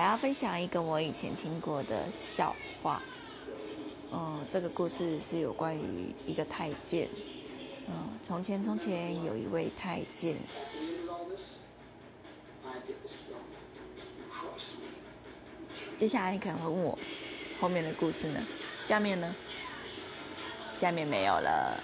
我要分享一个我以前听过的笑话。嗯这个故事是有关于一个太监。嗯从前从前有一位太监。接下来你可能会问我后面的故事呢。下面呢？下面没有了。